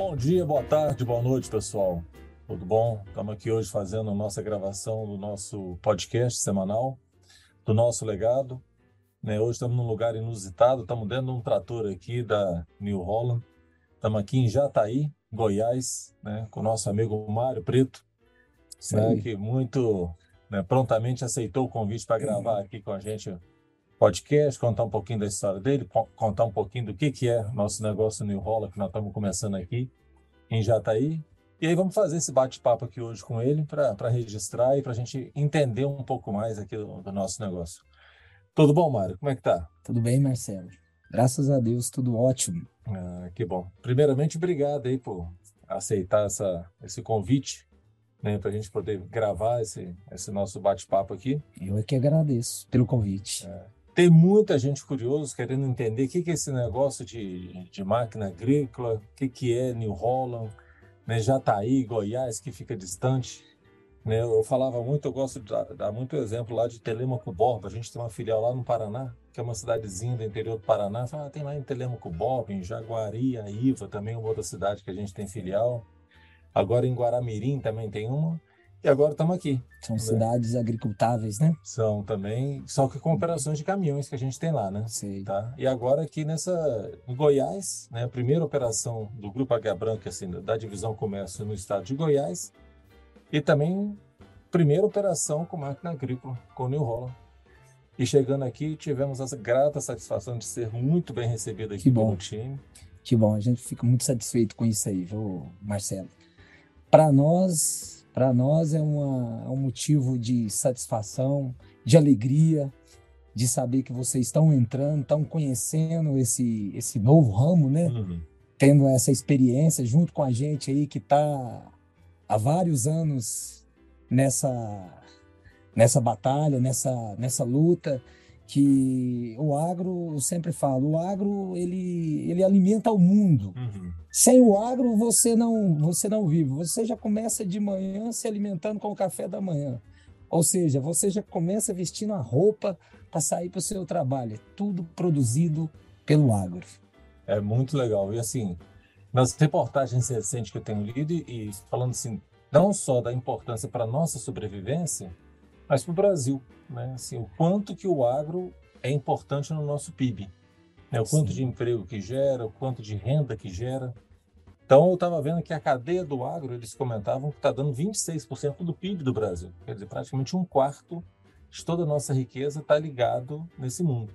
Bom dia, boa tarde, boa noite, pessoal. Tudo bom? Estamos aqui hoje fazendo a nossa gravação do nosso podcast semanal, do nosso legado. Né? Hoje estamos num lugar inusitado, estamos dentro de um trator aqui da New Holland. Estamos aqui em Jataí, Goiás, né? com o nosso amigo Mário Preto, né? que muito né, prontamente aceitou o convite para gravar aqui com a gente podcast, contar um pouquinho da história dele, contar um pouquinho do que, que é nosso negócio New Holland, que nós estamos começando aqui em Jataí. E aí vamos fazer esse bate-papo aqui hoje com ele para registrar e para a gente entender um pouco mais aqui do, do, nosso negócio. Tudo bom, Mário? Como é que tá? Tudo bem, Marcelo. Graças a Deus, tudo ótimo. Ah, que bom. Primeiramente, obrigado aí por aceitar essa, esse convite né, para a gente poder gravar esse, esse nosso bate-papo aqui. Eu é que agradeço pelo convite. É. Tem muita gente curiosa querendo entender o que, é esse negócio de, de máquina agrícola, o que, que é New Holland, né, Jataí, Goiás, que fica distante. Né? Eu falava muito, eu gosto de dar, muito exemplo lá de Telemaco Borba. A gente tem uma filial lá no Paraná, que é uma cidadezinha do interior do Paraná. Fala, ah, tem lá em Telemaco Borba, em Jaguari, Iva, também uma outra cidade que a gente tem filial. Agora em Guaramirim também tem uma. E agora estamos aqui. São né? cidades agricultáveis, né? São também, só que com operações de caminhões que a gente tem lá, né? Sim. Tá? E agora aqui nessa, em Goiás, né, a primeira operação do Grupo Águia Branca, assim, da divisão comércio no estado de Goiás, e também primeira operação com máquina agrícola, com New Holland. E chegando aqui, tivemos essa grata satisfação de ser muito bem recebido aqui pelo time. Que bom, a gente fica muito satisfeito com isso aí, viu, Marcelo? Para nós, para nós é, uma, é um motivo de satisfação, de alegria, de saber que vocês estão entrando, estão conhecendo esse, esse novo ramo, né? Uhum. Tendo essa experiência junto com a gente aí que está há vários anos nessa, nessa batalha, nessa, nessa luta que o agro, eu sempre falo, o agro ele, ele alimenta o mundo. Uhum. Sem o agro você não você não vive. Você já começa de manhã se alimentando com o café da manhã. Ou seja, você já começa vestindo a roupa para sair para o seu trabalho. É tudo produzido pelo agro. É muito legal. E assim, nas reportagens recentes que eu tenho lido e falando assim, não só da importância para nossa sobrevivência, mas para o Brasil, né? Assim, o quanto que o agro é importante no nosso PIB, né? O quanto Sim. de emprego que gera, o quanto de renda que gera. Então eu estava vendo que a cadeia do agro eles comentavam que está dando 26% do PIB do Brasil, quer dizer praticamente um quarto de toda a nossa riqueza está ligado nesse mundo.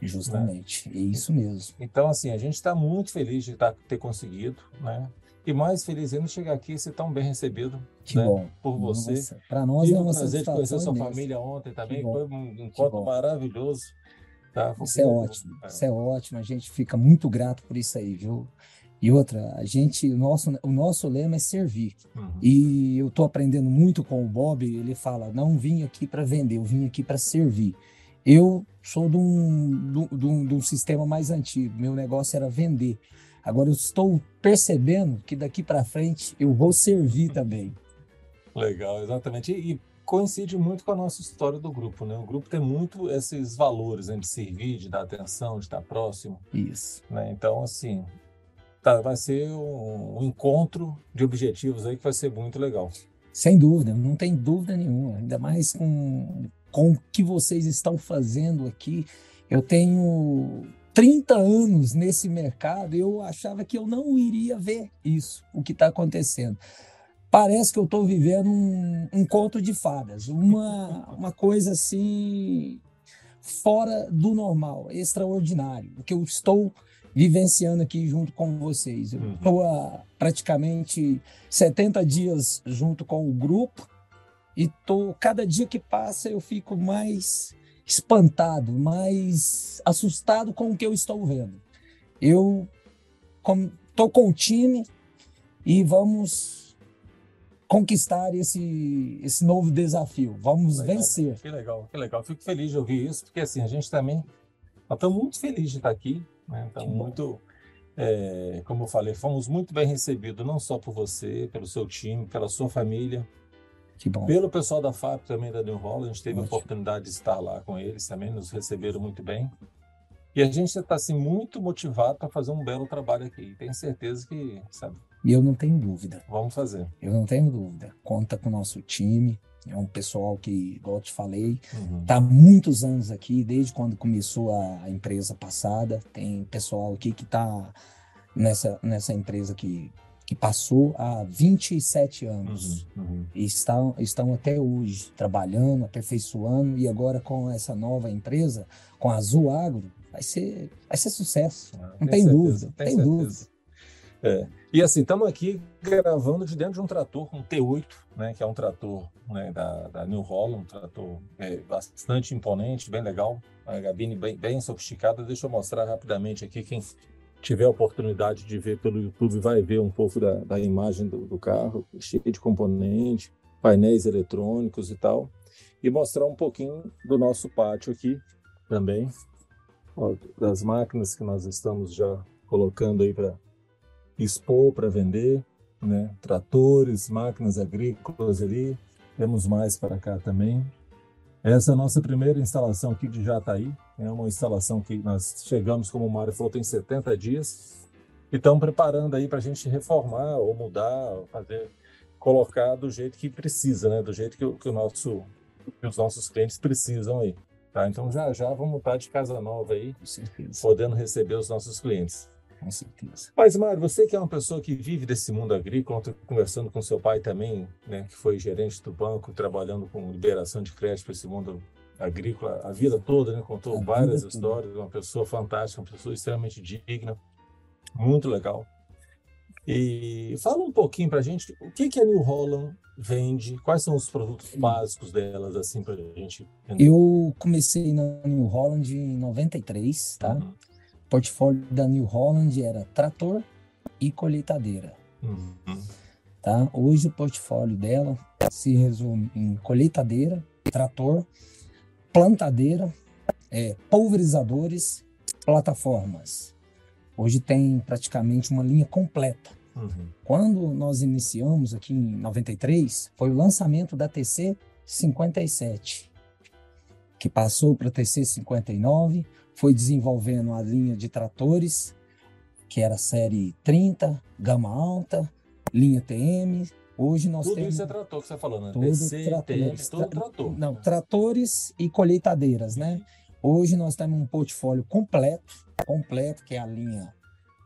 Justamente, né? é isso mesmo. Então assim a gente está muito feliz de tá, ter conseguido, né? E mais feliz ainda chegar aqui e ser tão bem recebido que né, bom. por você. Para nós Tive é uma prazer de conhecer sua família ontem também. Foi um encontro maravilhoso. Tá? Isso é ótimo. É. Isso é ótimo. A gente fica muito grato por isso aí, viu? E outra, a gente, o nosso, o nosso lema é servir. Uhum. E eu estou aprendendo muito com o Bob. Ele fala: não vim aqui para vender, eu vim aqui para servir. Eu sou de um, de, um, de um sistema mais antigo. Meu negócio era vender. Agora eu estou percebendo que daqui para frente eu vou servir também. Legal, exatamente. E coincide muito com a nossa história do grupo, né? O grupo tem muito esses valores né? de servir, de dar atenção, de estar próximo. Isso. Né? Então, assim, tá, vai ser um, um, encontro de objetivos aí que vai ser muito legal. Sem dúvida, não tem dúvida nenhuma. Ainda mais com, com o que vocês estão fazendo aqui. Eu tenho 30 anos nesse mercado, eu achava que eu não iria ver isso, o que está acontecendo. Parece que eu estou vivendo um, um, conto de fadas, uma, uma coisa assim fora do normal, extraordinário, o que eu estou vivenciando aqui junto com vocês. Eu estou uhum. há praticamente 70 dias junto com o grupo e tô, cada dia que passa eu fico mais espantado, mais assustado com o que eu estou vendo. Eu estou com o time e vamos conquistar esse, esse novo desafio. Vamos legal, vencer. Que legal, que legal. Fico feliz de ouvir isso, porque assim, a gente também estamos muito felizes de estar aqui. Né? Estamos muito, é, como eu falei, fomos muito bem recebidos, não só por você, pelo seu time, pela sua família, que bom. Pelo pessoal da FAP também da New Holland, a gente teve Ótimo. a oportunidade de estar lá com eles também, nos receberam muito bem. E a gente está assim, muito motivado para fazer um belo trabalho aqui. Tenho certeza que, sabe, E eu não tenho dúvida. Vamos fazer. Eu não tenho dúvida. Conta com o nosso time. É um pessoal que, igual eu te falei, está Uhum. há muitos anos aqui, desde quando começou a, a empresa passada. Tem pessoal aqui que está nessa, nessa empresa que, que passou há 27 anos. Uhum. Uhum. E estão, estão até hoje trabalhando, aperfeiçoando, e agora com essa nova empresa, com a Azul Agro, vai ser, vai ser sucesso. Ah, Não tem certeza, dúvida, tem certeza. dúvida. É. E assim, estamos aqui gravando de dentro de um trator, um T8, né, que é um trator né, da, da New Holland, um trator é, bastante imponente, bem legal, a gabine bem, bem sofisticada. Deixa eu mostrar rapidamente aqui, quem tiver a oportunidade de ver pelo YouTube vai ver um pouco da, da imagem do, do carro, cheio de componente, painéis eletrônicos e tal, e mostrar um pouquinho do nosso pátio aqui também, ó, das máquinas que nós estamos já colocando aí para expor para vender, né? Tratores, máquinas agrícolas ali. Temos mais para cá também. Essa é a nossa primeira instalação aqui de Jataí. É uma instalação que nós chegamos, como o Mário falou, tem 70 dias. E estamos preparando aí para a gente reformar ou mudar, ou fazer, colocar do jeito que precisa, né? Do jeito que, que o nosso, que os nossos clientes precisam aí. Tá? Então já já vamos estar de casa nova aí, podendo receber os nossos clientes. com certeza. Mas, Mário, você que é uma pessoa que vive desse mundo agrícola, conversando com seu pai também, né, que foi gerente do banco, trabalhando com liberação de crédito para esse mundo agrícola a vida toda, né, contou várias histórias, uma pessoa fantástica, uma pessoa extremamente digna, muito legal. E fala um pouquinho para a gente o que, que a New Holland vende, quais são os produtos básicos delas, assim, para a gente entender. Eu comecei na New Holland em 93, tá? Uhum, O portfólio da New Holland era trator e colheitadeira, uhum, tá? Hoje o portfólio dela se resume em colheitadeira, trator, plantadeira, é, pulverizadores, plataformas. Hoje tem praticamente uma linha completa. uhum. Quando nós iniciamos aqui em 93, foi o lançamento da TC 57, que passou para a TC 59, foi desenvolvendo a linha de tratores, que era a série 30, gama alta, linha TM. Hoje nós Tudo temos isso é trator que você está falando, né? todo DC, trator, TM, trator. Não, tratores e colheitadeiras, né? Hoje nós temos um portfólio completo, completo, que é a linha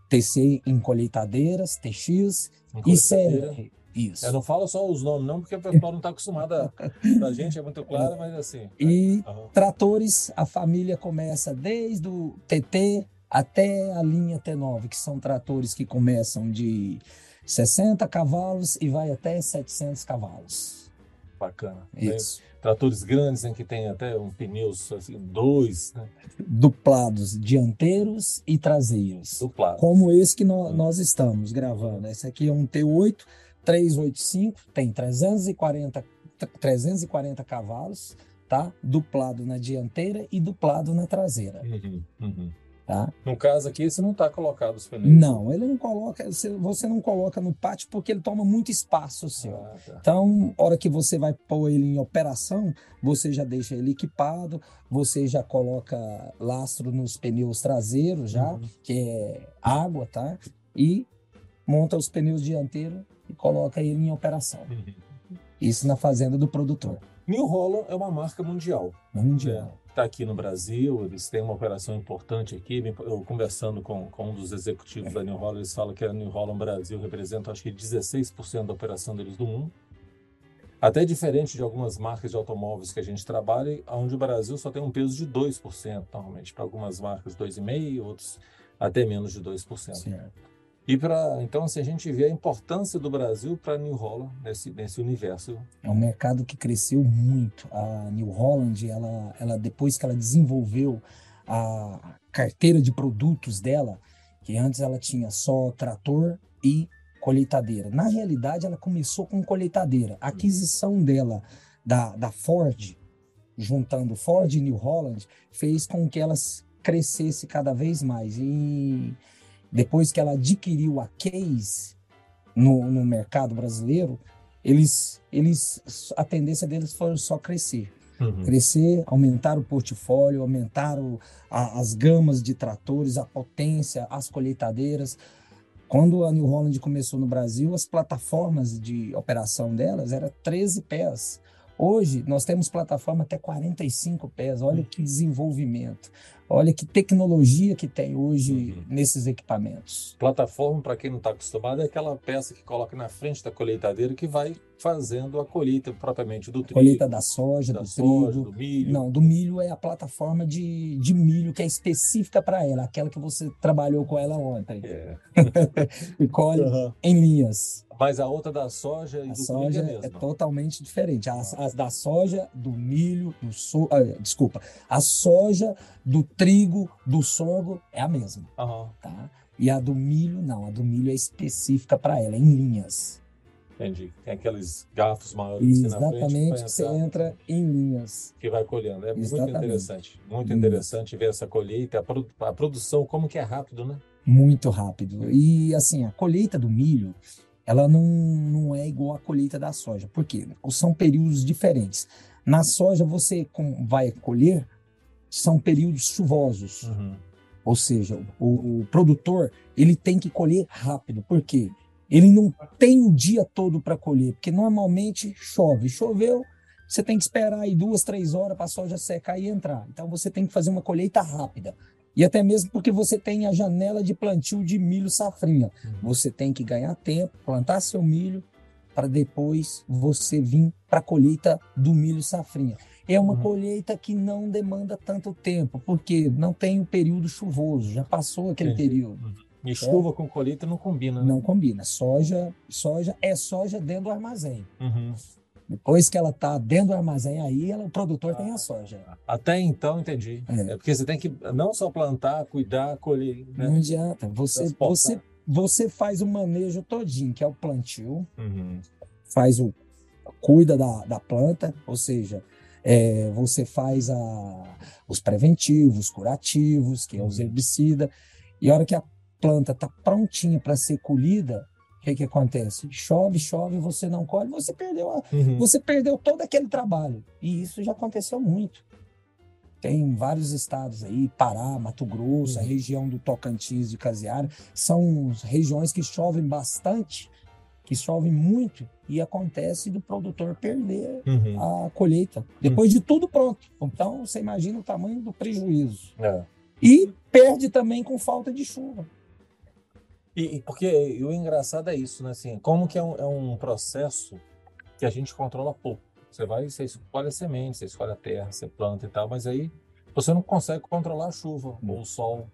TC em colheitadeiras, TX Com e série. Isso. Eu não falo só os nomes, não, porque o pessoal não está acostumado a. A gente é muito claro, mas assim. E aham. tratores, a família começa desde o TT até a linha T9, que são tratores que começam de 60 cavalos e vai até 700 cavalos. Bacana. Isso. Tratores grandes em que tem até um pneus assim, dois, né? Duplados dianteiros e traseiros. Duplado. como esse que nó- nós estamos gravando. Esse aqui é um T8 385, tem 340, 340 cavalos, tá? Duplado na dianteira e duplado na traseira, Uhum, uhum. Tá? No caso aqui, esse não está colocado os pneus. Não, ele não coloca, você você não coloca no pátio porque ele toma muito espaço seu. Ah, tá. Então, hora que você vai pôr ele em operação, você já deixa ele equipado, você já coloca lastro nos pneus traseiros já, Uhum. que é água, tá? E monta os pneus dianteiros e coloca ele em operação. Uhum. Isso na fazenda do produtor. New Holland é uma marca mundial. Mundial. Está aqui no Brasil, eles têm uma operação importante aqui. Eu conversando com, com um dos executivos da New Holland, eles falam que a New Holland Brasil representa, acho que 16% da operação deles do mundo. Até diferente de algumas marcas de automóveis que a gente trabalha, onde o Brasil só tem um peso de 2%, normalmente. Para algumas marcas, 2,5%, outros até menos de 2%. Certo. E para então, assim, a gente vê a importância do Brasil para New Holland nesse, nesse universo. É um mercado que cresceu muito. A New Holland, ela, ela depois que ela desenvolveu a carteira de produtos dela, que antes ela tinha só trator e colheitadeira. Na realidade, ela começou com colheitadeira. A aquisição dela da, da Ford, juntando Ford e New Holland, fez com que elas crescesse cada vez mais. E depois que ela adquiriu a Case no, no mercado brasileiro, eles, eles, a tendência deles foi só crescer. Uhum. Crescer, aumentar o portfólio, aumentar o, a- as gamas de tratores, a potência, as colheitadeiras. Quando a New Holland começou no Brasil, as plataformas de operação delas eram 13 pés. Hoje, nós temos plataforma até 45 pés. Olha que desenvolvimento. Olha que tecnologia que tem hoje uhum. nesses equipamentos. Plataforma, para quem não está acostumado, é aquela peça que coloca na frente da colheitadeira que vai fazendo a colheita propriamente do trigo. Colheita da soja, da do soja, trigo. do milho. Não, do milho é a plataforma de, de milho que é específica para ela, aquela que você trabalhou com ela ontem. É. e colhe uhum. em linhas. Mas a outra da soja e a do soja trigo é, é totalmente diferente. As, as, da soja, do milho, do so, ah, desculpa, a soja, do trigo, do sorgo é a mesma. Uhum. Tá? E a do milho, não. A do milho é específica para ela, em linhas. Entendi. Tem aqueles garfos maiores Exatamente, na frente. que você entra em linhas. Que vai colhendo. É Exatamente. muito interessante. Muito interessante ver essa colheita, a, produ a produção, como que é rápido, né? Muito rápido. E assim, a colheita do milho, ela não, não é igual à colheita da soja. Por quê? São períodos diferentes. Na soja, você vai colher, são períodos chuvosos. Uhum. Ou seja, o, o, produtor ele tem que colher rápido. Por quê? Ele não tem o dia todo para colher, porque normalmente chove. Choveu, você tem que esperar aí duas, três horas para a soja secar e entrar. Então você tem que fazer uma colheita rápida. E até mesmo porque você tem a janela de plantio de milho safrinha. Uhum. Você tem que ganhar tempo, plantar seu milho, para depois você vir para a colheita do milho safrinha. É uma uhum. colheita que não demanda tanto tempo, porque não tem o período chuvoso, já passou aquele Entendi. período. Uhum. E chuva é. com colheita não combina. Né? Não combina. Soja, soja é soja dentro do armazém. Uhum. Depois que ela está dentro do armazém, aí ela, o produtor ah, tem a soja. Até então, entendi. É. é. porque você tem que não só plantar, cuidar, colher. Né? Não adianta. Você, você, você faz o manejo todinho, que é o plantio, uhum. faz o. cuida da, da planta, ou seja, é, você faz a, os preventivos, curativos, que é os uhum. herbicidas, e a hora que a planta está prontinha para ser colhida, que, que acontece? Chove, chove, você não colhe, você perdeu, a, uhum. você perdeu todo aquele trabalho. E isso já aconteceu muito. Tem vários estados aí, Pará, Mato Grosso, uhum. a região do Tocantins de Casiara, são regiões que chovem bastante, que chovem muito, e acontece do produtor perder uhum. a colheita, depois de tudo pronto. Então, você imagina o tamanho do prejuízo. É. E perde também com falta de chuva. E, porque o engraçado é isso, né? Assim, como que é um, é um processo que a gente controla pouco. Você vai, você escolhe a semente, você escolhe a terra, você planta e tal, mas aí você não consegue controlar a chuva ou o sol.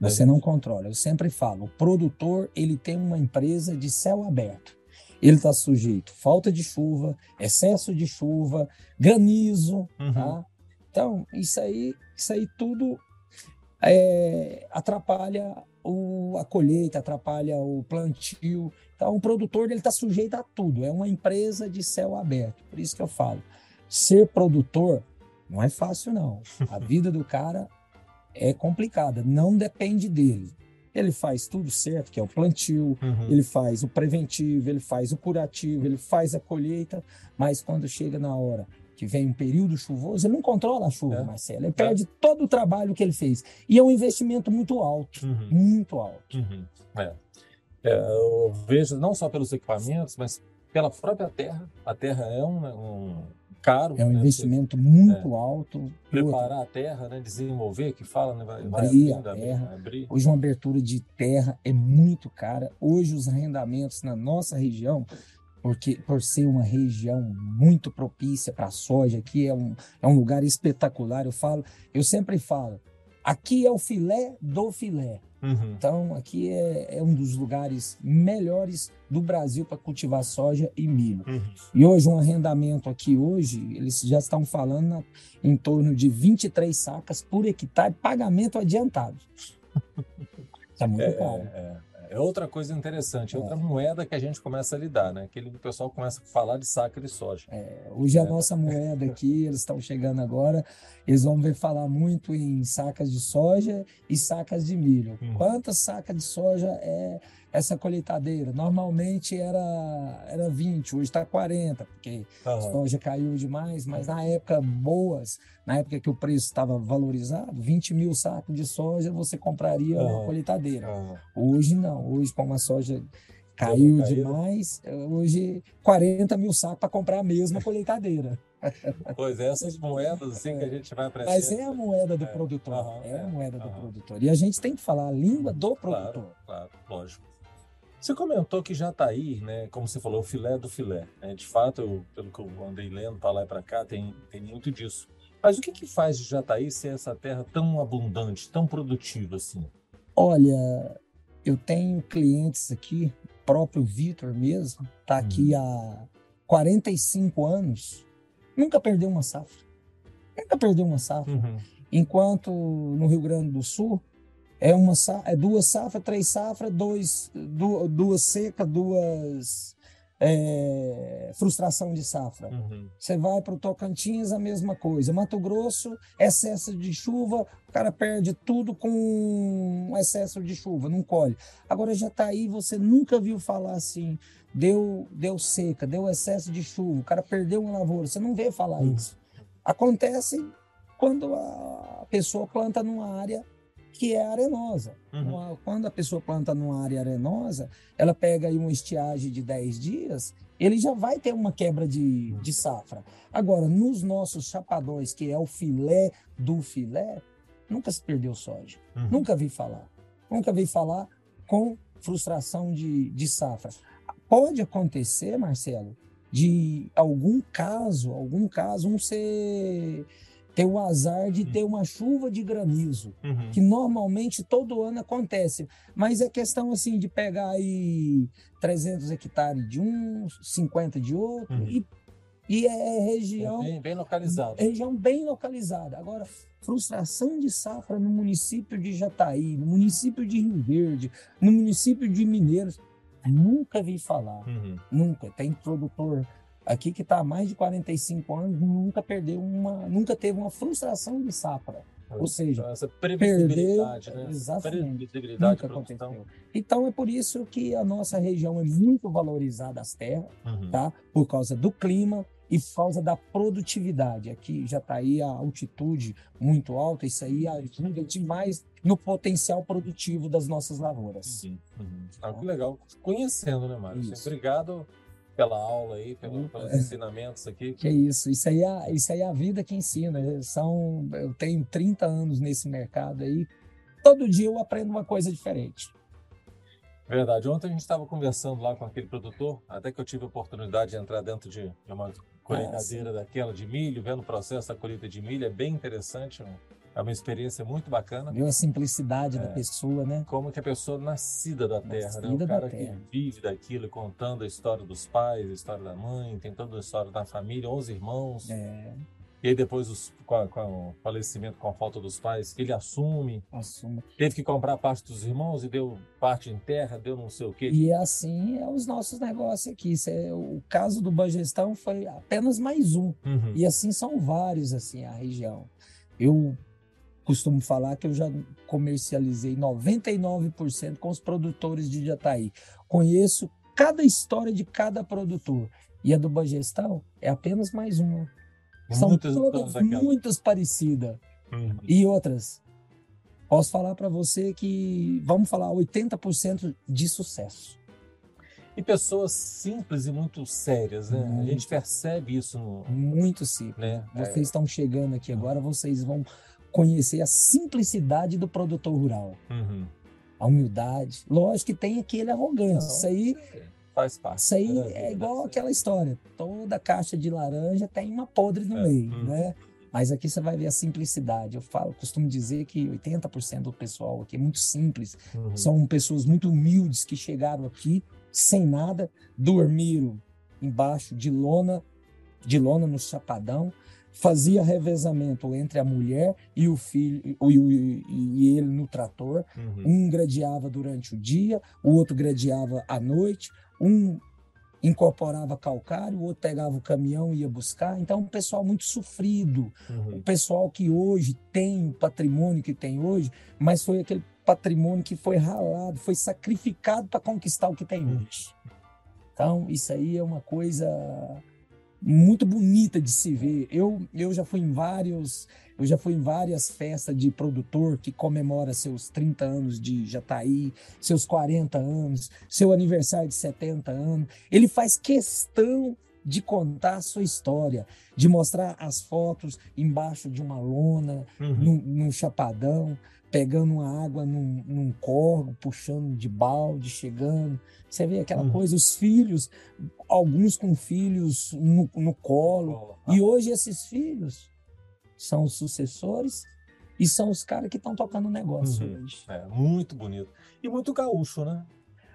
Você não controla. Eu sempre falo, o produtor ele tem uma empresa de céu aberto. Ele está sujeito falta de chuva, excesso de chuva, granizo, uhum. tá? Então isso aí, isso aí tudo é, atrapalha o, a colheita, atrapalha o plantio. Então, o produtor está sujeito a tudo. É uma empresa de céu aberto. Por isso que eu falo, ser produtor não é fácil, não. A vida do cara é complicada. Não depende dele. Ele faz tudo certo, que é o plantio, uhum. ele faz o preventivo, ele faz o curativo, ele faz a colheita, mas quando chega na hora que vem um período chuvoso, ele não controla a chuva, é. Marcelo. Ele é. perde todo o trabalho que ele fez. E é um investimento muito alto, uhum. muito alto. Uhum. É. É, eu vejo não só pelos equipamentos, mas pela própria terra. A terra é um, um caro. É um né? investimento muito é. alto. Preparar a terra, né? desenvolver, que fala, né? vai, abrir vai a terra. Abrir. Hoje uma abertura de terra é muito cara. Hoje os arrendamentos na nossa região porque por ser uma região muito propícia para a soja, aqui é um, é um lugar espetacular. Eu falo, eu sempre falo, aqui é o filé do filé. Uhum. Então, aqui é, é, um dos lugares melhores do Brasil para cultivar soja e milho. Uhum. E hoje, um arrendamento aqui hoje, eles já estão falando na, em torno de 23 sacas por hectare, pagamento adiantado. Está muito é, caro. É, é. É outra coisa interessante, é outra moeda que a gente começa a lidar, né? Aquele o pessoal começa a falar de saca de soja. É, hoje a é. nossa moeda aqui, eles estão chegando agora, eles vão ver falar muito em sacas de soja e sacas de milho. Hum. Quantas sacas de soja é, essa colheitadeira. Normalmente era, era 20, hoje está 40, porque uhum. a soja caiu demais, mas na época boas, na época que o preço estava valorizado, 20 mil sacos de soja você compraria uhum. uma colheitadeira. Uhum. Hoje não, hoje com a soja caiu demais, hoje 40 mil sacos para comprar a mesma colheitadeira. Pois é, essas moedas assim que a gente vai aprender. Mas é a moeda do é. produtor. Uhum, é, a moeda uhum. do produtor. E a gente tem que falar a língua do produtor. Claro, claro, lógico. Você comentou que Jataí, né, como você falou, o filé do filé. Né? De fato, eu, pelo que eu andei lendo para lá e para cá, tem, tem muito disso. Mas o que, que faz de Jataí ser essa terra tão abundante, tão produtiva assim? Olha, eu tenho clientes aqui, próprio Vitor mesmo, está aqui hum. há 45 anos nunca perdeu uma safra. Nunca perdeu uma safra. Uhum. Enquanto no Rio Grande do Sul é uma é duas safras, três safras, dois, duas, duas secas, duas é, frustração de safra. Uhum. Você vai para o Tocantins, a mesma coisa. Mato Grosso, excesso de chuva, o cara perde tudo com excesso de chuva, não colhe. Agora já está aí, você nunca viu falar assim, deu, deu seca, deu excesso de chuva, o cara perdeu uma lavoura. Você não vê falar uhum. isso. Acontece quando a pessoa planta numa área que é arenosa. Uhum. Quando a pessoa planta numa área arenosa, ela pega aí uma estiagem de 10 dias, ele já vai ter uma quebra de, de safra. Agora, nos nossos chapadões, que é o filé do filé, nunca se perdeu soja. Uhum. Nunca vi falar. Nunca vi falar com frustração de, de safra. Pode acontecer, Marcelo, de algum caso, algum caso, um ser ter o azar de ter uma chuva de granizo, uhum. que normalmente todo ano acontece. Mas é questão assim de pegar aí 300 hectares de um, 50 de outro uhum. e, e é região é bem, bem localizada. Região bem localizada. Agora, frustração de safra no município de Jataí, no município de Rio Verde, no município de Mineiros, nunca vi falar. Uhum. Nunca. Tem produtor aqui que está há mais de 45 anos, nunca perdeu uma, nunca teve uma frustração de safra. Ou seja, essa previsibilidade, perder, né? Exatamente. Nunca aconteceu. Então é por isso que a nossa região é muito valorizada as terras, uhum. tá? Por causa do clima e por causa da produtividade. Aqui já está aí a altitude muito alta, isso aí ajuda demais no potencial produtivo das nossas lavouras. Uhum. Uhum. Ah, que legal. Conhecendo, né, Mário? Obrigado pela aula aí, pelo, pelos é. ensinamentos aqui. Que é isso, isso aí é, isso aí é a vida que ensina. São, eu tenho 30 anos nesse mercado aí, todo dia eu aprendo uma coisa diferente. Verdade. Ontem a gente estava conversando lá com aquele produtor, até que eu tive a oportunidade de entrar dentro de uma colheitadeira ah, daquela de milho, vendo o processo da colheita de milho, é bem interessante. É uma experiência muito bacana. Viu a simplicidade é. da pessoa, né? Como que a pessoa nascida da terra, nascida né? O cara que vive daquilo, contando a história dos pais, a história da mãe, tem toda a história da família, 11 irmãos. É. E aí depois, os, com, a, com, o falecimento, com a falta dos pais, ele assume. Assume. Teve que comprar parte dos irmãos e deu parte em terra, deu não sei o quê. E assim é os nossos negócios aqui. É, o caso do Bangestão foi apenas mais um. Uhum. E assim são vários, assim, a região. Eu costumo falar que eu já comercializei 99% com os produtores de Jataí. Conheço cada história de cada produtor. E a do Bagestão é apenas mais uma. São muitas todas muitas parecidas. Uhum. E outras. Posso falar para você que, vamos falar, 80% de sucesso. E pessoas simples e muito sérias, né? Muito. A gente percebe isso. No... Muito simples. Né? Vocês é. estão chegando aqui agora, vocês vão conhecer a simplicidade do produtor rural. Uhum. A humildade. Lógico que tem aquele arrogância. Isso aí. Faz parte. Isso aí é, igual aquela história. Toda caixa de laranja tem uma podre no é. meio, uhum. né? Mas aqui você vai ver a simplicidade. Eu falo, costumo dizer que 80% do pessoal aqui é muito simples. Uhum. São pessoas muito humildes que chegaram aqui sem nada, dormiram embaixo de lona, de lona no chapadão, fazia revezamento entre a mulher e o filho e, e ele no trator. Uhum. Um gradeava durante o dia, o outro gradeava à noite, um incorporava calcário, o outro pegava o caminhão e ia buscar. Então, um pessoal muito sofrido, uhum. o pessoal que hoje tem o patrimônio que tem hoje, mas foi aquele patrimônio que foi ralado, foi sacrificado para conquistar o que tem hoje. Então, isso aí é uma coisa muito bonita de se ver. Eu, eu já fui em vários, eu já fui em várias festas de produtor que comemora seus 30 anos de Jataí, seus 40 anos, seu aniversário de 70 anos. Ele faz questão de contar a sua história, de mostrar as fotos embaixo de uma lona, uhum. num, num chapadão pegando uma água num, num corgo, puxando de balde, chegando. Você vê aquela uhum. coisa, os filhos, alguns com filhos no, no colo. E hoje esses filhos são os sucessores e são os caras que estão tocando o negócio uhum. hoje. É, muito bonito. E muito gaúcho, né?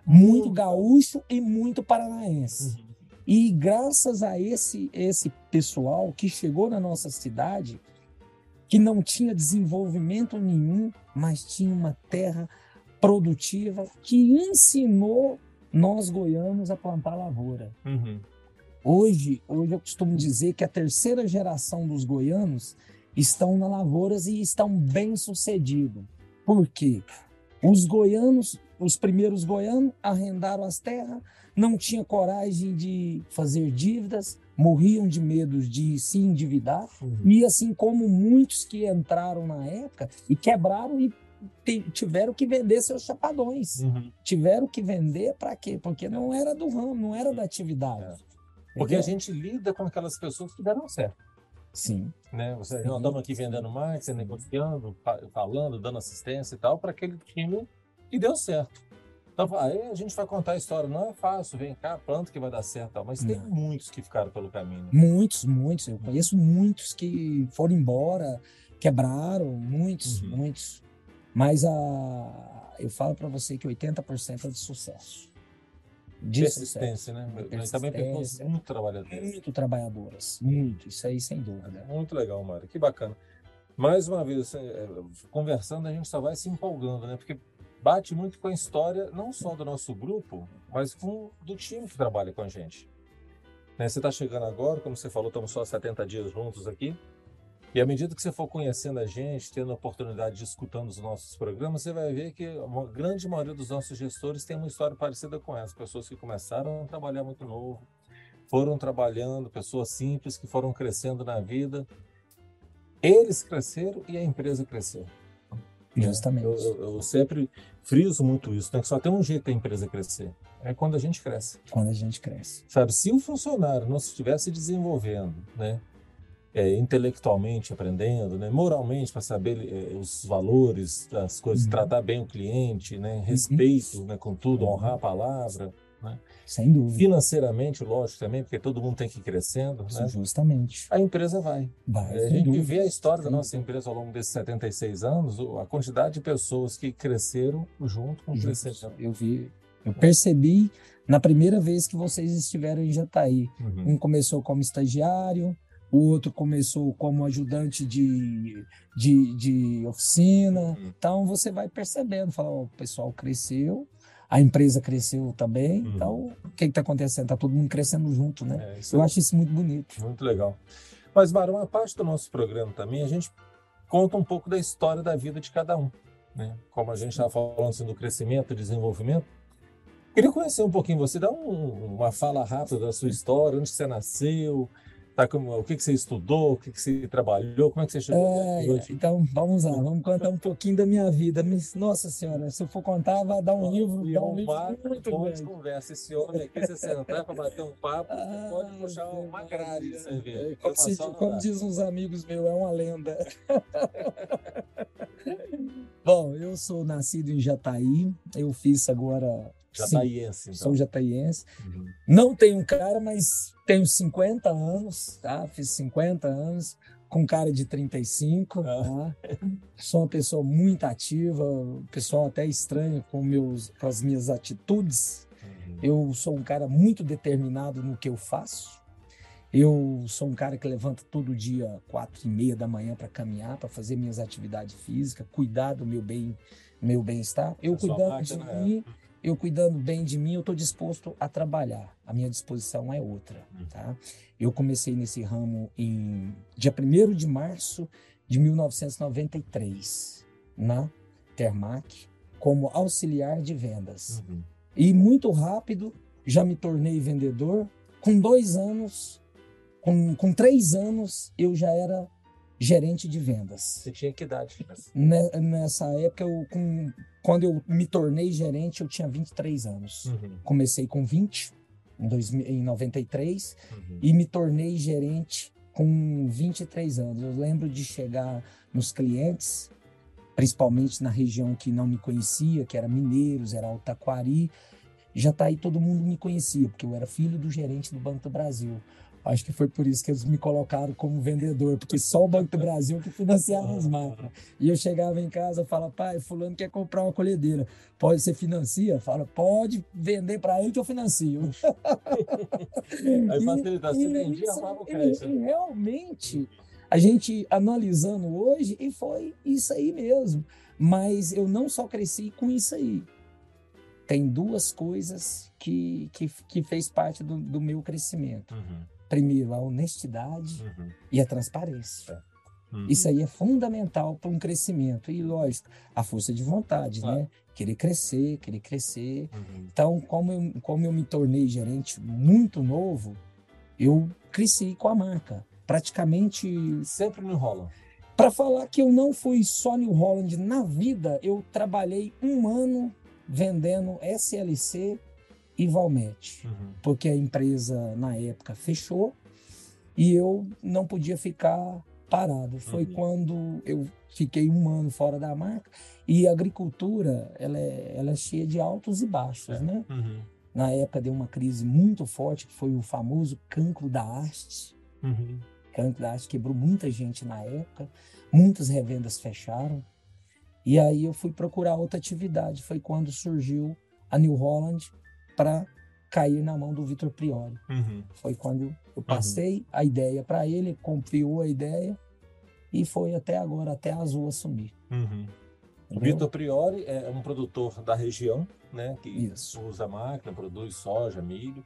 Muito, muito gaúcho e muito paranaense. Uhum. E graças a esse, esse pessoal que chegou na nossa cidade, que não tinha desenvolvimento nenhum, mas tinha uma terra produtiva que ensinou nós goianos a plantar lavoura. Uhum. Hoje, hoje eu costumo dizer que a terceira geração dos goianos estão na lavouras e estão bem sucedidos. Por quê? Os goianos, os primeiros goianos, arrendaram as terras, não tinham coragem de fazer dívidas, morriam de medo de se endividar, uhum. e assim como muitos que entraram na época e quebraram e tiveram que vender seus chapadões. Uhum. Tiveram que vender para quê? Porque não era do ramo, não era da atividade. É. Porque a gente lida com aquelas pessoas que deram certo. Sim. Né? Você Sim. aqui vendendo mais, negociando, falando, dando assistência e tal, para aquele time e deu certo. Então, aí a gente vai contar a história. Não é fácil, vem cá, planta que vai dar certo. Mas tem muitos que ficaram pelo caminho. Muitos, muitos. Eu conheço muitos que foram embora, quebraram, muitos, uhum. muitos. Mas a, eu falo para você que 80% é de sucesso. De Persistência, sucesso. né? Mas também pessoas muito trabalhadoras. Muito trabalhadoras, muito. Isso aí, sem dúvida. Muito legal, Mário. Que bacana. Mais uma vez, é, conversando, a gente só vai se empolgando, né? Porque bate muito com a história, não só do nosso grupo, mas com do time que trabalha com a gente. Né? Você está chegando agora, como você falou, estamos só 70 dias juntos aqui. E à medida que você for conhecendo a gente, tendo a oportunidade de escutando os nossos programas, você vai ver que a grande maioria dos nossos gestores tem uma história parecida com essa. Pessoas que começaram a trabalhar muito novo, foram trabalhando, pessoas simples que foram crescendo na vida. Eles cresceram e a empresa cresceu. Justamente. Eu, eu, eu, sempre friso muito isso, né? Que só tem um jeito da empresa crescer. É quando a gente cresce. Quando a gente cresce. Sabe, se o funcionário não estivesse desenvolvendo, né? É, intelectualmente aprendendo, né? moralmente para saber é, os valores das coisas, uhum. tratar bem o cliente, né? Uhum. respeito uhum. né? com tudo, honrar a palavra, né? Sem dúvida. Financeiramente, lógico também, porque todo mundo tem que ir crescendo. Né? Justamente. A empresa vai. vai é, a gente dúvida. vê a história da nossa empresa ao longo desses 76 anos, a quantidade de pessoas que cresceram junto com o crescimento. Eu vi, eu percebi na primeira vez que vocês estiveram em Jataí. Uhum. Um começou como estagiário, o outro começou como ajudante de, de, de oficina. Uhum. Então você vai percebendo, fala, oh, o pessoal cresceu, a empresa cresceu também. Uhum. Então, o que está acontecendo? Está todo mundo crescendo junto, né? É, Eu é... acho isso muito bonito. Muito legal. Mas, Mara, uma parte do nosso programa também, a gente conta um pouco da história da vida de cada um. Né? Como a gente estava falando assim, do crescimento, desenvolvimento. Queria conhecer um pouquinho você, dar um, uma fala rápida da sua história, onde você nasceu, Tá, como, o que, que você estudou, o que, que você trabalhou, como é que você chegou é? Então, vamos lá, vamos contar um pouquinho da minha vida. Nossa Senhora, se eu for contar, vai dar um livro, dar um, livro muito bom de conversa. Esse homem aqui, você entrar para bater um papo, ah, pode puxar uma grade de cerveja. Como, se, como diz uns amigos meus, é uma lenda. bom, eu sou nascido em Jataí, eu fiz agora Jataiense, então. Sou jataiense. Uhum. Não tenho cara, mas tenho 50 anos, tá? Fiz 50 anos, com cara de 35, ah. tá? Sou uma pessoa muito ativa, o pessoal até estranha com, meus, com as minhas atitudes. Uhum. Eu sou um cara muito determinado no que eu faço. Eu sou um cara que levanta todo dia quatro e meia da manhã para caminhar, para fazer minhas atividades físicas, cuidar do meu bem, meu bem-estar. Eu cuidando de é. mim, eu cuidando bem de mim, eu estou disposto a trabalhar. A minha disposição é outra, uhum. tá? Eu comecei nesse ramo em dia 1 de março de 1993, na Termac. como auxiliar de vendas. Uhum. E muito rápido já me tornei vendedor. Com dois anos, com, com três anos, eu já era gerente de vendas. Você tinha que idade? Nessa época, eu, com, quando eu me tornei gerente, eu tinha 23 anos. Uhum. Comecei com 20, em, 2000, em 93, uhum. e me tornei gerente com 23 anos. Eu lembro de chegar nos clientes, principalmente na região que não me conhecia, que era Mineiros, era Altaquari, já tá aí todo mundo me conhecia, porque eu era filho do gerente do Banco do Brasil. Acho que foi por isso que eles me colocaram como vendedor, porque só o Banco do Brasil que financiava as máquinas. E eu chegava em casa e falava, pai, fulano quer comprar uma colhedeira. Pode ser financia? Fala, pode vender para ele que eu financio. Aí facilita, você vendia, arrumava o crédito. E realmente, a gente analisando hoje, e foi isso aí mesmo. Mas eu não só cresci com isso aí tem duas coisas que, que, que fez parte do, do meu crescimento. Uhum. Primeiro, a honestidade uhum. e a transparência. Uhum. Isso aí é fundamental para um crescimento. E, lógico, a força de vontade, né? Querer crescer, querer crescer. Uhum. Então, como eu, como eu me tornei gerente muito novo, eu cresci com a marca. Praticamente. Sempre no Holland. Para falar que eu não fui só New Holland na vida, eu trabalhei um ano vendendo SLC e Valmet, uhum. porque a empresa na época fechou e eu não podia ficar parado. Foi uhum. quando eu fiquei um ano fora da marca e a agricultura ela é, ela é cheia de altos e baixos, é. né? Uhum. Na época deu uma crise muito forte que foi o famoso cancro da haste. Uhum. Cancro da haste quebrou muita gente na época, muitas revendas fecharam. E aí eu fui procurar outra atividade. Foi quando surgiu a New Holland para cair na mão do Vitor Priori. Uhum. Foi quando eu uhum. passei uhum. a ideia para ele, confiou a ideia e foi até agora, até a Azul assumir. Uhum. O Vitor Priori é um produtor da região, né? Que Isso. usa máquina, produz soja, milho.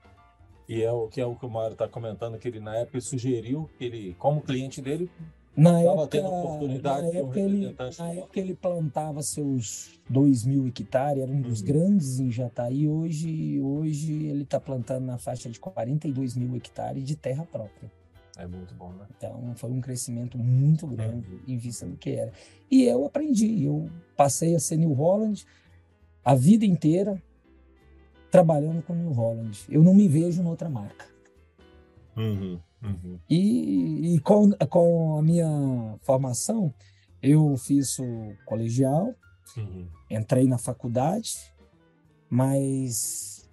E é o que é o que o Mário está comentando, que ele na época sugeriu que ele, como cliente dele, na época, na época, ele, na época ele plantava seus 2 mil hectares, era um dos uhum. grandes em Jataí. Hoje, hoje ele está plantando na faixa de 42 mil hectares de terra própria. É muito bom, né? Então foi um crescimento muito grande uhum. em vista do que era. E eu aprendi, eu passei a ser New Holland a vida inteira trabalhando com New Holland. Eu não me vejo em outra marca. Uhum. Uhum. E, e com, com a minha formação, eu fiz o colegial, uhum. entrei na faculdade, mas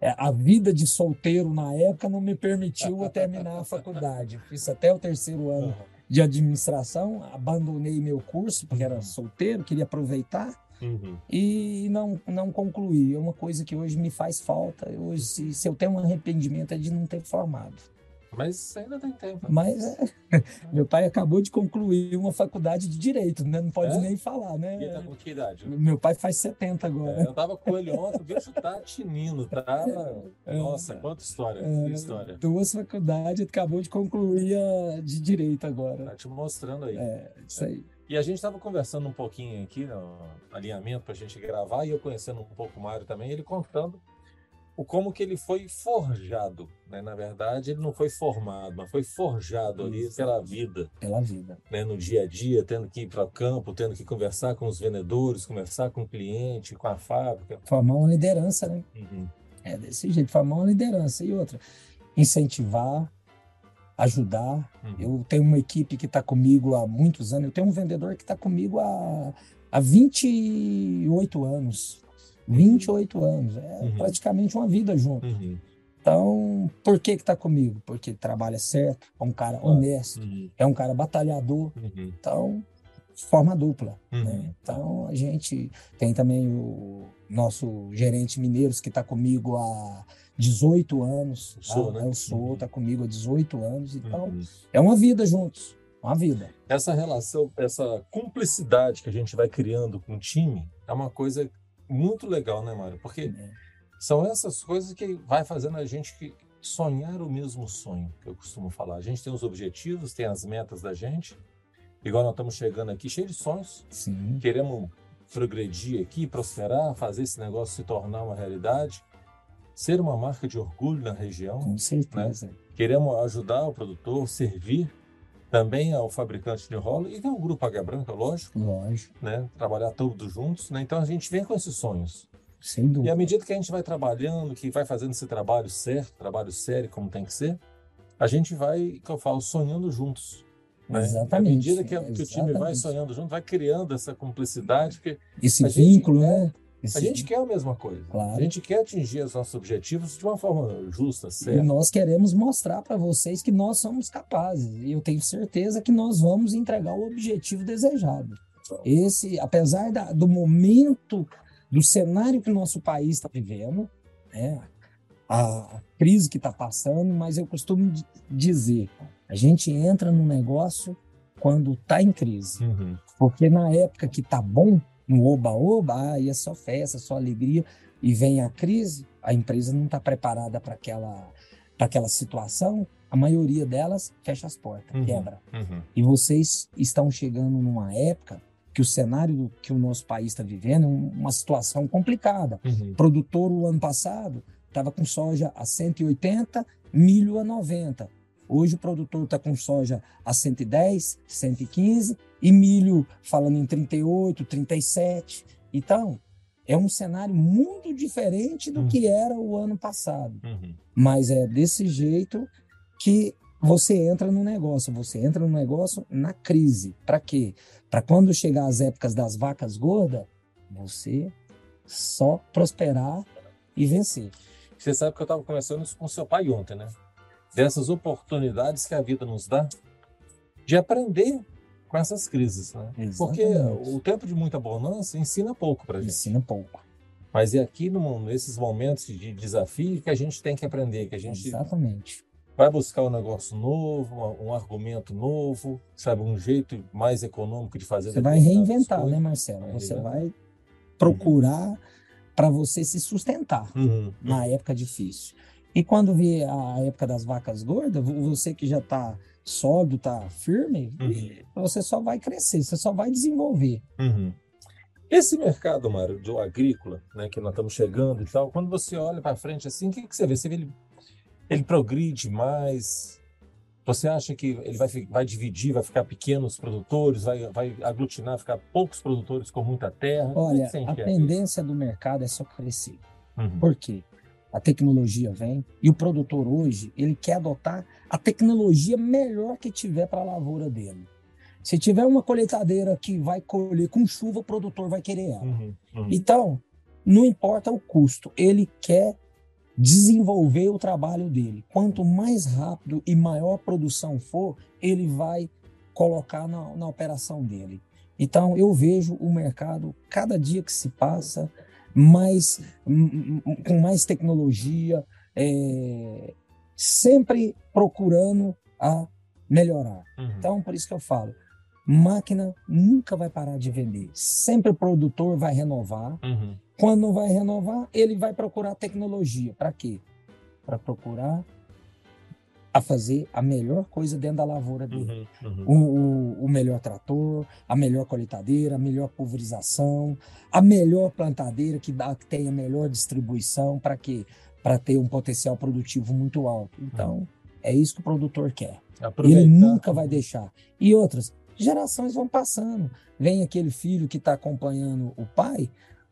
é, a vida de solteiro na época não me permitiu terminar a faculdade. Fiz até o terceiro ano de administração, abandonei meu curso porque era uhum. solteiro, queria aproveitar. Uhum. E não, não concluí. É uma coisa que hoje me faz falta. Hoje, se, se eu tenho um arrependimento, é de não ter formado. Mas ainda tem tempo. Mas é, meu pai acabou de concluir uma faculdade de direito, né? Não pode é? nem falar, né? E tá com que idade? Meu pai faz 70 agora. É, eu tava com ele ontem, o bicho tá tinindo, tá? É. Nossa, quanta história, é, história. Duas faculdades, acabou de concluir a de direito agora. Tá te mostrando aí. É, isso aí. E a gente estava conversando um pouquinho aqui no alinhamento para a gente gravar, e eu conhecendo um pouco o Mário também, ele contando o como que ele foi forjado, né? Na verdade, ele não foi formado, mas foi forjado ali pela vida. Pela vida. Né? No dia a dia, tendo que ir para o campo, tendo que conversar com os vendedores, conversar com o cliente, com a fábrica. Formar uma liderança, né? Uhum. É desse jeito, formar uma liderança. E outra, incentivar, ajudar. Uhum. Eu tenho uma equipe que está comigo há muitos anos. Eu tenho um vendedor que está comigo há, há 28 anos. 28 anos. É uhum. praticamente uma vida junto. Uhum. Então, por que que tá comigo? Porque trabalha certo, é um cara honesto, uhum. é um cara batalhador. Uhum. Então, forma dupla. Né? Uhum. Então, a gente tem também o nosso gerente Mineiros, que está comigo há 18 anos. Sou, tá? né? Eu sou, está comigo há 18 anos. Então, é uma vida juntos. Uma vida. Essa relação, essa cumplicidade que a gente vai criando com o time é uma coisa muito legal, né, Mário? Porque é. são essas coisas que vai fazendo a gente sonhar o mesmo sonho, que eu costumo falar. A gente tem os objetivos, tem as metas da gente. Igual nós estamos chegando aqui cheio de sonhos. Sim. Queremos progredir aqui, prosperar, fazer esse negócio se tornar uma realidade, ser uma marca de orgulho na região. Com certeza. Né? Queremos ajudar o produtor, servir também ao fabricante de rolo e ao Grupo Águia Branca, lógico. Lógico. Né? Trabalhar todos juntos. Né? Então a gente vem com esses sonhos. Sem dúvida. E à medida que a gente vai trabalhando, que vai fazendo esse trabalho certo, trabalho sério, como tem que ser, a gente vai, que eu falo, sonhando juntos. Né? Exatamente. À medida que, que o time vai sonhando junto, vai criando essa cumplicidade. Esse vínculo, gente, né? A gente quer a mesma coisa. Claro. A gente quer atingir os nossos objetivos de uma forma justa, certa. E nós queremos mostrar para vocês que nós somos capazes. E eu tenho certeza que nós vamos entregar o objetivo desejado. Esse, apesar da, do momento, do cenário que o nosso país está vivendo, né? a crise que está passando, mas eu costumo dizer, a gente entra no negócio quando está em crise. Uhum. Porque na época que está bom, no oba-oba, aí é só festa, só alegria, e vem a crise, a empresa não está preparada para aquela, aquela situação, a maioria delas fecha as portas, Uhum. quebra. Uhum. E vocês estão chegando numa época que o cenário que o nosso país está vivendo é um- uma situação complicada. Uhum. O produtor, o ano passado, estava com soja a 180, milho a 90. Hoje o produtor está com soja a 110, 115 e milho falando em 38, 37. Então, é um cenário muito diferente do Uhum. que era o ano passado. Uhum. Mas é desse jeito que você entra no negócio. Você entra no negócio na crise. Para quê? Para quando chegar as épocas das vacas gordas, você só prosperar e vencer. Você sabe que eu estava conversando isso com seu pai ontem, né? Dessas oportunidades que a vida nos dá de aprender com essas crises, né? Porque Exatamente. o tempo de muita bonança ensina pouco para gente. Ensina pouco. Mas é aqui no- nesses momentos de desafio que a gente tem que aprender, que a gente Exatamente. vai buscar um negócio novo, um, um argumento novo, sabe, um jeito mais econômico de fazer. Você vai reinventar, né, Marcelo? Você reinventar. vai procurar para você se sustentar Uhum. na época difícil. E quando vier a época das vacas gordas, vo- você que já está sólido, está firme, Uhum. você só vai crescer, você só vai desenvolver. Uhum. Esse mercado, Mário, do agrícola, né, que nós estamos chegando e tal, quando você olha para frente assim, o que, que você vê? Você vê ele, ele progride mais? Você acha que ele vai, vai dividir, vai ficar pequenos produtores, vai, vai aglutinar, ficar poucos produtores com muita terra? Olha, a tendência do mercado é só crescer. Uhum. Por quê? A tecnologia vem e o produtor hoje, ele quer adotar a tecnologia melhor que tiver para a lavoura dele. Se tiver uma colheitadeira que vai colher com chuva, o produtor vai querer ela. Uhum. Uhum. Então, não importa o custo, ele quer desenvolver o trabalho dele. Quanto mais rápido e maior a produção for, ele vai colocar na, na operação dele. Então, eu vejo o mercado, cada dia que se passa, mais, com mais tecnologia, é, sempre procurando a melhorar. Uhum. Então, por isso que eu falo, máquina nunca vai parar de vender. Sempre o produtor vai renovar. Uhum. Quando não vai renovar, ele vai procurar tecnologia. Para quê? Para procurar a fazer a melhor coisa dentro da lavoura dele. Uhum. Uhum. O, o- o melhor trator, a melhor colheitadeira, a melhor pulverização, a melhor plantadeira que, dá, que tenha melhor distribuição. Para quê? Para ter um potencial produtivo muito alto. Então, é isso que o produtor quer. Aproveitar. Ele nunca vai deixar. E outras, gerações vão passando. Vem aquele filho que está acompanhando o pai,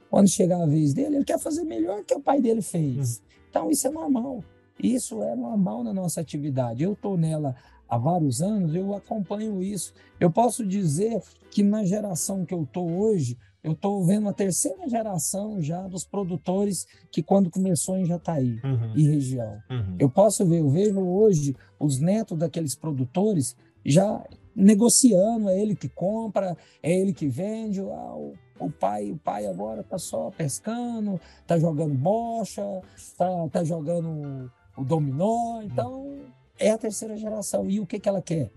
quando chegar a vez dele, ele quer fazer melhor que o pai dele fez. Então, isso é normal. Isso é normal na nossa atividade. Eu estou nela há vários anos, eu acompanho isso. Eu posso dizer que na geração que eu estou hoje, eu estou vendo a terceira geração já dos produtores que quando começou em Jataí Uhum. e região. Uhum. Eu posso ver, eu vejo hoje os netos daqueles produtores já negociando, é ele que compra, é ele que vende, ah, o, o pai, o pai agora tá só pescando, tá jogando bocha, tá, tá jogando o dominó, então é a terceira geração. E o que que ela quer?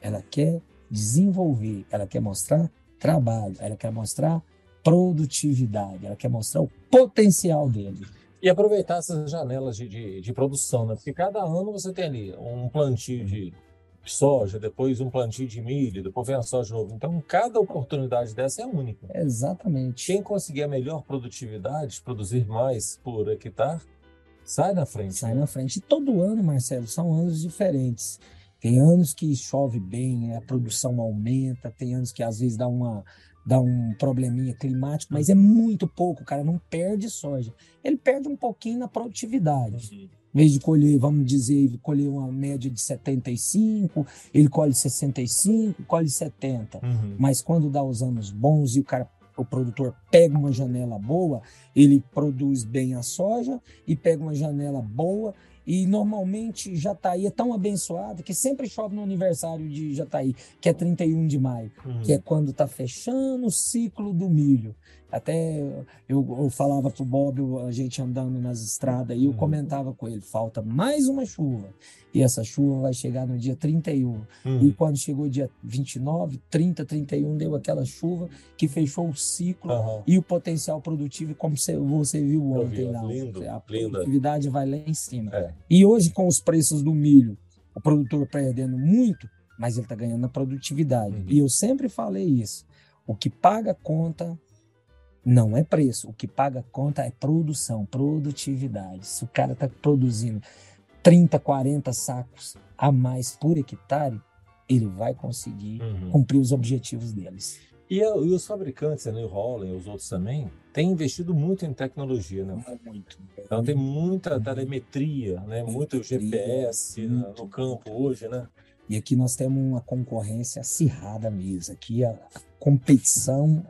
Ela quer desenvolver, ela quer mostrar trabalho, ela quer mostrar produtividade, ela quer mostrar o potencial dele. E aproveitar essas janelas de, de, de produção, né? Porque cada ano você tem ali um plantio de soja, depois um plantio de milho, depois vem a soja de novo. Então, cada oportunidade dessa é única. Exatamente. Quem conseguir a melhor produtividade, produzir mais por hectare, sai na frente. Sai né? na frente. E todo ano, Marcelo, são anos diferentes. Tem anos que chove bem, a produção aumenta, tem anos que às vezes dá uma dá um probleminha climático, mas é muito pouco, o cara não perde soja. Ele perde um pouquinho na produtividade. Uhum. Em vez de colher, vamos dizer, colher uma média de 75, ele colhe 65, colhe 70. Uhum. Mas quando dá os anos bons e o cara o produtor pega uma janela boa, ele produz bem a soja e pega uma janela boa e normalmente Jataí é tão abençoado que sempre chove no aniversário de Jataí, que é 31 de maio, uhum. que é quando está fechando o ciclo do milho. Até eu, eu falava pro Bob, a gente andando nas estradas, e eu uhum. comentava com ele: falta mais uma chuva. E essa chuva vai chegar no dia 31. Uhum. E quando chegou dia 29, 30, 31, deu aquela chuva que fechou o ciclo uhum. e o potencial produtivo, como você, você viu ontem vi, lá. Lindo, a produtividade linda. vai lá em cima. É. E hoje, com os preços do milho, o produtor perdendo muito, mas ele está ganhando na produtividade. Uhum. E eu sempre falei isso. O que paga conta não é preço. O que paga conta é produção, produtividade. Se o cara está produzindo 30, 40 sacos a mais por hectare, ele vai conseguir uhum. cumprir os objetivos deles. E, e os fabricantes, né, o Holland e os outros também, têm investido muito em tecnologia, né? Muito. Então tem muita telemetria, né? Muito GPS muito. no campo hoje, né? E aqui nós temos uma concorrência acirrada mesmo. Aqui a, a competição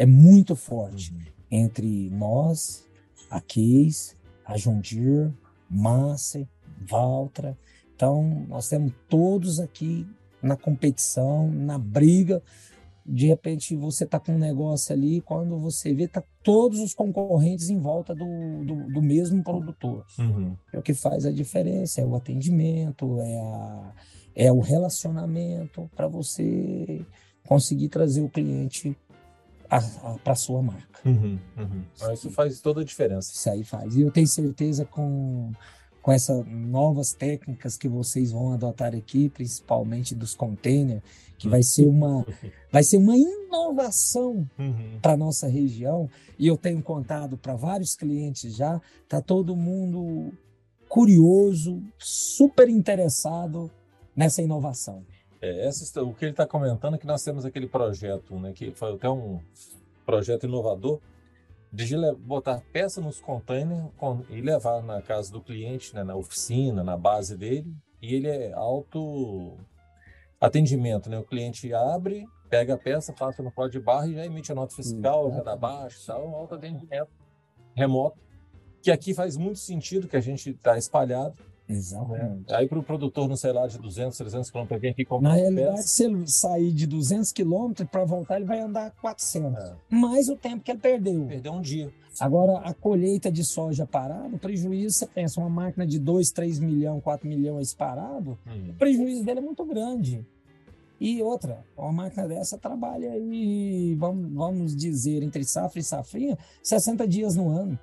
é muito forte uhum. entre nós, a Case, a John Deere, Massey, Valtra. Então, nós temos todos aqui na competição, na briga. De repente, você está com um negócio ali, quando você vê, tá todos os concorrentes em volta do, do, do mesmo produtor. Uhum. É o que faz a diferença, é o atendimento, é, a, é o relacionamento para você conseguir trazer o cliente para sua marca. Uhum, uhum. Isso faz toda a diferença. Isso aí faz. E eu tenho certeza com, com essas novas técnicas que vocês vão adotar aqui, principalmente dos containers, que vai ser uma, vai ser uma inovação uhum. para nossa região. E eu tenho contado para vários clientes já, tá todo mundo curioso, super interessado nessa inovação. É, essa, o que ele está comentando é que nós temos aquele projeto, né, que foi até um projeto inovador, de botar peça nos containers e levar na casa do cliente, né, na oficina, na base dele, e ele é auto atendimento, né? O cliente abre, pega a peça, passa no código de barra e já emite a nota fiscal, já dá baixo, tal, um auto atendimento remoto, que aqui faz muito sentido que a gente está espalhado Exatamente. É. Aí para o produtor, não sei lá, de 200, 300 quilômetros, vem aqui comprar Na realidade, peça. se ele sair de 200 quilômetros para voltar, ele vai andar 400. É. Mais o tempo que ele perdeu. Perdeu um dia. Agora, a colheita de soja parada, o prejuízo, você pensa, uma máquina de 2, 3 milhões, 4 milhões parado, hum. o prejuízo dele é muito grande. E outra, uma máquina dessa trabalha aí, vamos, vamos dizer, entre safra e safrinha, 60 dias no ano.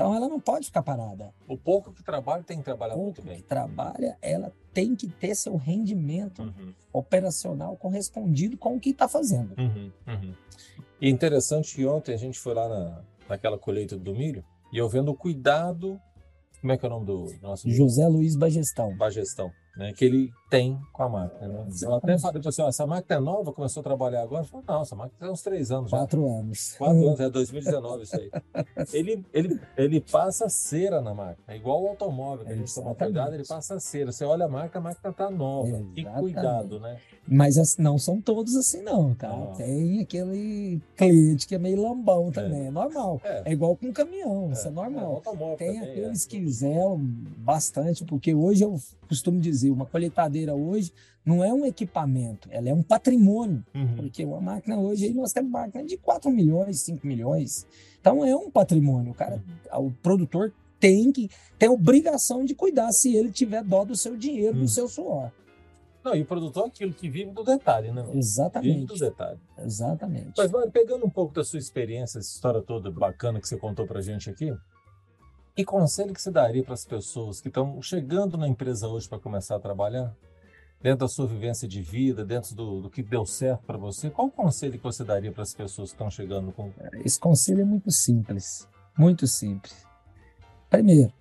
Então ela não pode ficar parada. O pouco que trabalha tem que trabalhar o muito bem. que trabalha, ela tem que ter seu rendimento uhum. operacional correspondido com o que está fazendo. Uhum, uhum. E interessante que ontem a gente foi lá na, naquela colheita do milho e eu vendo o cuidado. Como é que é o nome do nosso? José Luiz Bagestão. Bagestão né, que ele tem com a máquina. Né? Eu até falei assim, essa máquina é nova, começou a trabalhar agora. Falei, não, essa máquina tem uns três anos já. Quatro anos. Quatro anos, é 2019 isso aí. ele, ele, ele passa cera na máquina, é igual o automóvel, que a gente toma cuidado, ele passa cera. Você olha a máquina, a máquina está nova. Exatamente. Que cuidado, né? Mas não são todos assim não, tá? Não. Tem aquele cliente que é meio lambão também, é, é normal. É. é. igual com um caminhão, é. isso é normal. É, tem também, aqueles que zelam bastante, porque hoje eu costumo dizer, uma colheitadeira hoje não é um equipamento, ela é um patrimônio. Uhum. Porque uma máquina hoje, nós temos máquina de 4 milhões, 5 milhões. Então é um patrimônio. O cara, o produtor tem que tem obrigação de cuidar se ele tiver dó do seu dinheiro, uhum. do seu suor. Não, e o produtor é aquilo que vive do detalhe, né? Exatamente. Vive do detalhe. Exatamente. Mas, Mário, pegando um pouco da sua experiência, essa história toda bacana que você contou pra gente aqui, que conselho que você daria para as pessoas que estão chegando na empresa hoje para começar a trabalhar? Dentro da sua vivência de vida, dentro do, do que deu certo para você, qual o conselho que você daria para as pessoas que estão chegando com. Esse conselho é muito simples. Muito simples. Primeiro,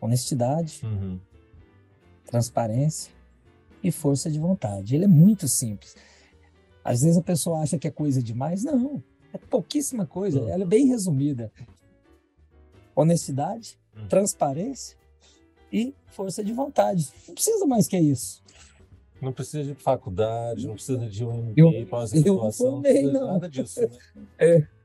honestidade, Uhum. transparência e força de vontade. Ele é muito simples. Às vezes a pessoa acha que é coisa demais. Não, é pouquíssima coisa. Hum. Ela é bem resumida. Honestidade, Hum. transparência e força de vontade. Não precisa mais que isso. Não precisa de faculdade, não precisa de um MBA, pós eu não precisa de não. nada disso. Né?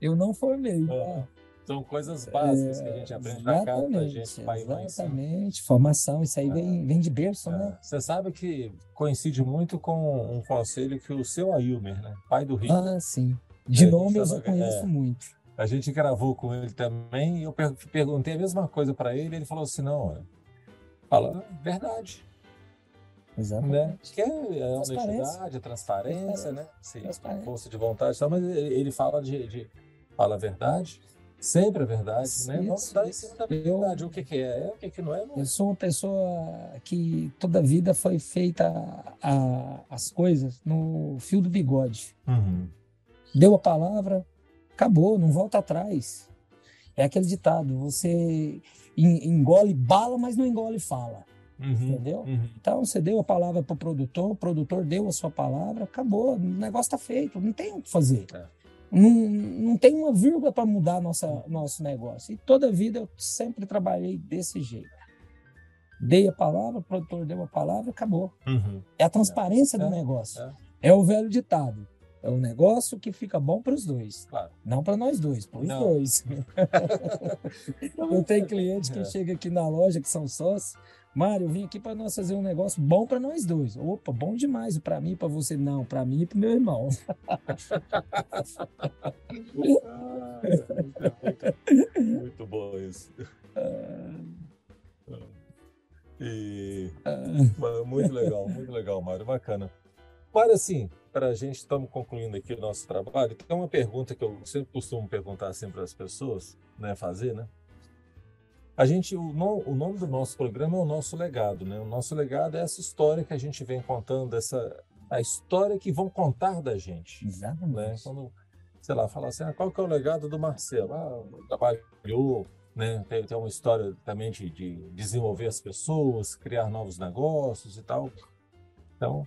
Eu não formei. É, São coisas básicas que a gente aprende na casa da gente, pai exatamente. Formação, isso aí vem, vem de berço, né? É, Você sabe que coincide muito com um conselho que o seu Ailmer, né? pai do Rico, Ah, sim. De É, nome eu já conheço é. muito. a gente gravou com ele também e eu per- perguntei a mesma coisa para ele ele falou assim, não, olha, fala a verdade, né? Exatamente. Que é a Transparência. honestidade, a transparência, né? Sim, força de vontade, e tal, mas ele, fala de, de fala a verdade, sempre a verdade, né? Vamos Isso, dar em isso. cima da Eu- verdade, o que, que é, é, o que, que não é, não é. Eu sou uma pessoa que toda a vida foi feita a- as coisas no fio do bigode. Uhum. Deu a palavra, acabou, não volta atrás. É aquele ditado, você en- engole bala, mas não engole fala. Uhum. Entendeu? Uhum. Então, você deu a palavra para o produtor, o produtor deu a sua palavra, acabou, o negócio está feito, não tem o que fazer. É. Não, não tem uma vírgula para mudar nossa, nosso negócio. E toda a vida eu sempre trabalhei desse jeito. Dei a palavra, o produtor deu a palavra, acabou. Uhum. É a transparência É, do negócio. é. É. o velho ditado. É um negócio que fica bom para os dois. Claro. Não para nós dois, para os dois. eu tenho cliente que É. chega aqui na loja que são sócios. Mário, eu vim aqui para nós fazer um negócio bom para nós dois. Opa, bom demais. Para mim e para você, não. Para mim e para meu irmão. Ah, muito, muito bom isso. E, mas muito legal, muito legal, Mário, bacana. Mário, assim, para a gente, estamos concluindo aqui o nosso trabalho, tem uma pergunta que eu sempre costumo perguntar assim para as pessoas, né, fazer, né? A gente, o, no- o nome do nosso programa é o nosso legado, né? O nosso legado é essa história que a gente vem contando, essa a história que vão contar da gente né? Exatamente. Quando, sei lá, falar assim, ah, qual que é o legado do Marcelo? Ah, trabalhou, né? Tem, tem uma história também de, de desenvolver as pessoas, criar novos negócios e tal. Então,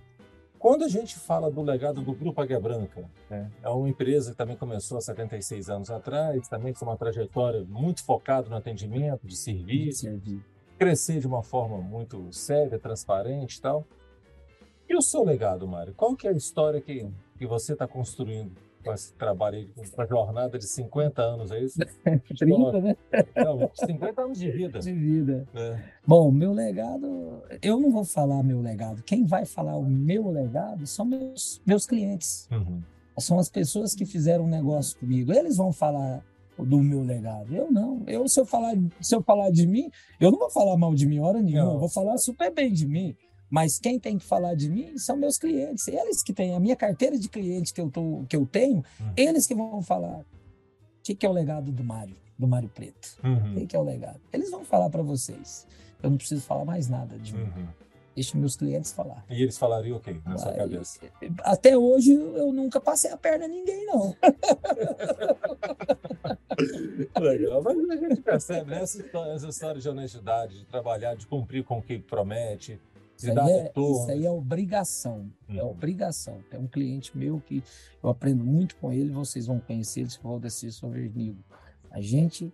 quando a gente fala do legado do Grupo Águia Branca, né? é uma empresa que também começou há 76 anos atrás, também com uma trajetória muito focada no atendimento de serviço, Servir. crescer de uma forma muito séria, transparente e tal. E o seu legado, Mário? Qual que é a história que, que você está construindo aí, com essa jornada de 50 anos, é isso? 30, né? Não, 50 anos de vida. De vida. né? Bom, meu legado, eu não vou falar meu legado. Quem vai falar o meu legado são meus, meus clientes. Uhum. São as pessoas que fizeram um negócio comigo. Eles vão falar do meu legado. Eu não. Eu se eu falar, se eu falar de mim, eu não vou falar mal de mim hora nenhuma. Não. Eu vou falar super bem de mim. Mas quem tem que falar de mim são meus clientes. Eles que têm a minha carteira de clientes que eu, tô, que eu tenho, Uhum. eles que vão falar o que, que é o legado do Mário, do Mário Preto. O Uhum. que, que é o legado? Eles vão falar para vocês. Eu não preciso falar mais nada de mim. Uhum. Deixa meus clientes falar. E eles falariam o quê na sua cabeça? Até hoje eu nunca passei a perna a ninguém, não. Legal, mas a gente percebe né? essa, história, essa história de honestidade, de trabalhar, de cumprir com o que promete, Isso aí, é, isso aí é obrigação. É Hum. obrigação. Tem um cliente meu que eu aprendo muito com ele, vocês vão conhecer ele, se for descer sobre Vernigo. A gente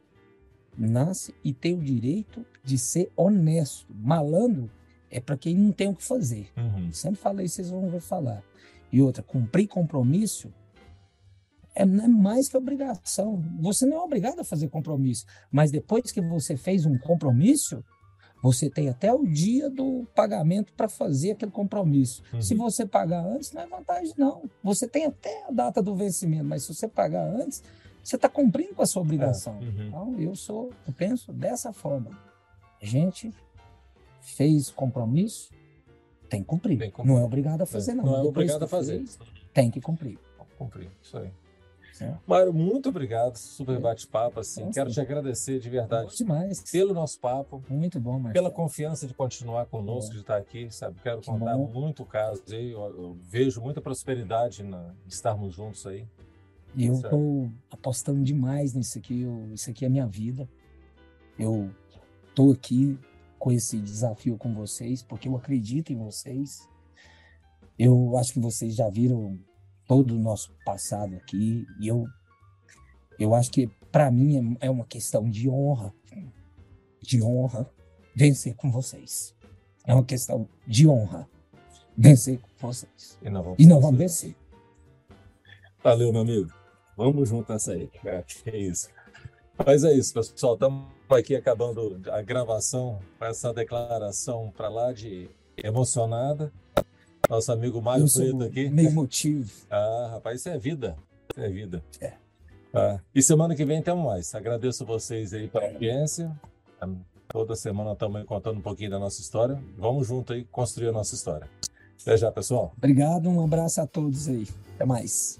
nasce e tem o direito de ser honesto. Malandro é para quem não tem o que fazer. Uhum. Sempre falei, vocês vão ver falar. E outra, cumprir compromisso é, não é mais que obrigação. Você não é obrigado a fazer compromisso, mas depois que você fez um compromisso, você tem até o dia do pagamento para fazer aquele compromisso. Uhum. Se você pagar antes, não é vantagem, não. Você tem até a data do vencimento, mas se você pagar antes, você está cumprindo com a sua obrigação. Uhum. Então, eu sou, eu penso dessa forma. A gente fez compromisso, tem que cumprir. Não é obrigado a fazer, não. Não é obrigado a fazer. fez, tem que cumprir. Cumprir, isso aí. É. Mário, muito obrigado. Super é. bate-papo. Assim. Nossa, Quero te agradecer de verdade demais. pelo nosso papo. Muito bom, Marcelo. Pela confiança de continuar conosco, é. de estar aqui. Sabe? Quero que contar bom. muito caso. Eu, eu, vejo muita prosperidade na, em estarmos juntos aí. E eu estou apostando demais nisso aqui. Eu, isso aqui é minha vida. Eu estou aqui com esse desafio com vocês, porque eu acredito em vocês. Eu acho que vocês já viram todo o nosso passado aqui e eu eu acho que para mim é, é uma questão de honra, de honra vencer com vocês. É uma questão de honra vencer com vocês. E não vamos, e não vamos vencer. Valeu, meu amigo. Vamos junto nessa aí. É, é isso. Mas é isso, pessoal. Estamos aqui acabando a gravação com essa declaração para lá de emocionada. Nosso amigo Mário Preto aqui. Meio motivo. Ah, rapaz, isso é vida. Isso é vida. É. Ah, e semana que vem temos mais. Agradeço vocês aí pela audiência. Toda semana estamos contando um pouquinho da nossa história. Vamos junto aí construir a nossa história. Até já, pessoal. Obrigado, um abraço a todos aí. Até mais.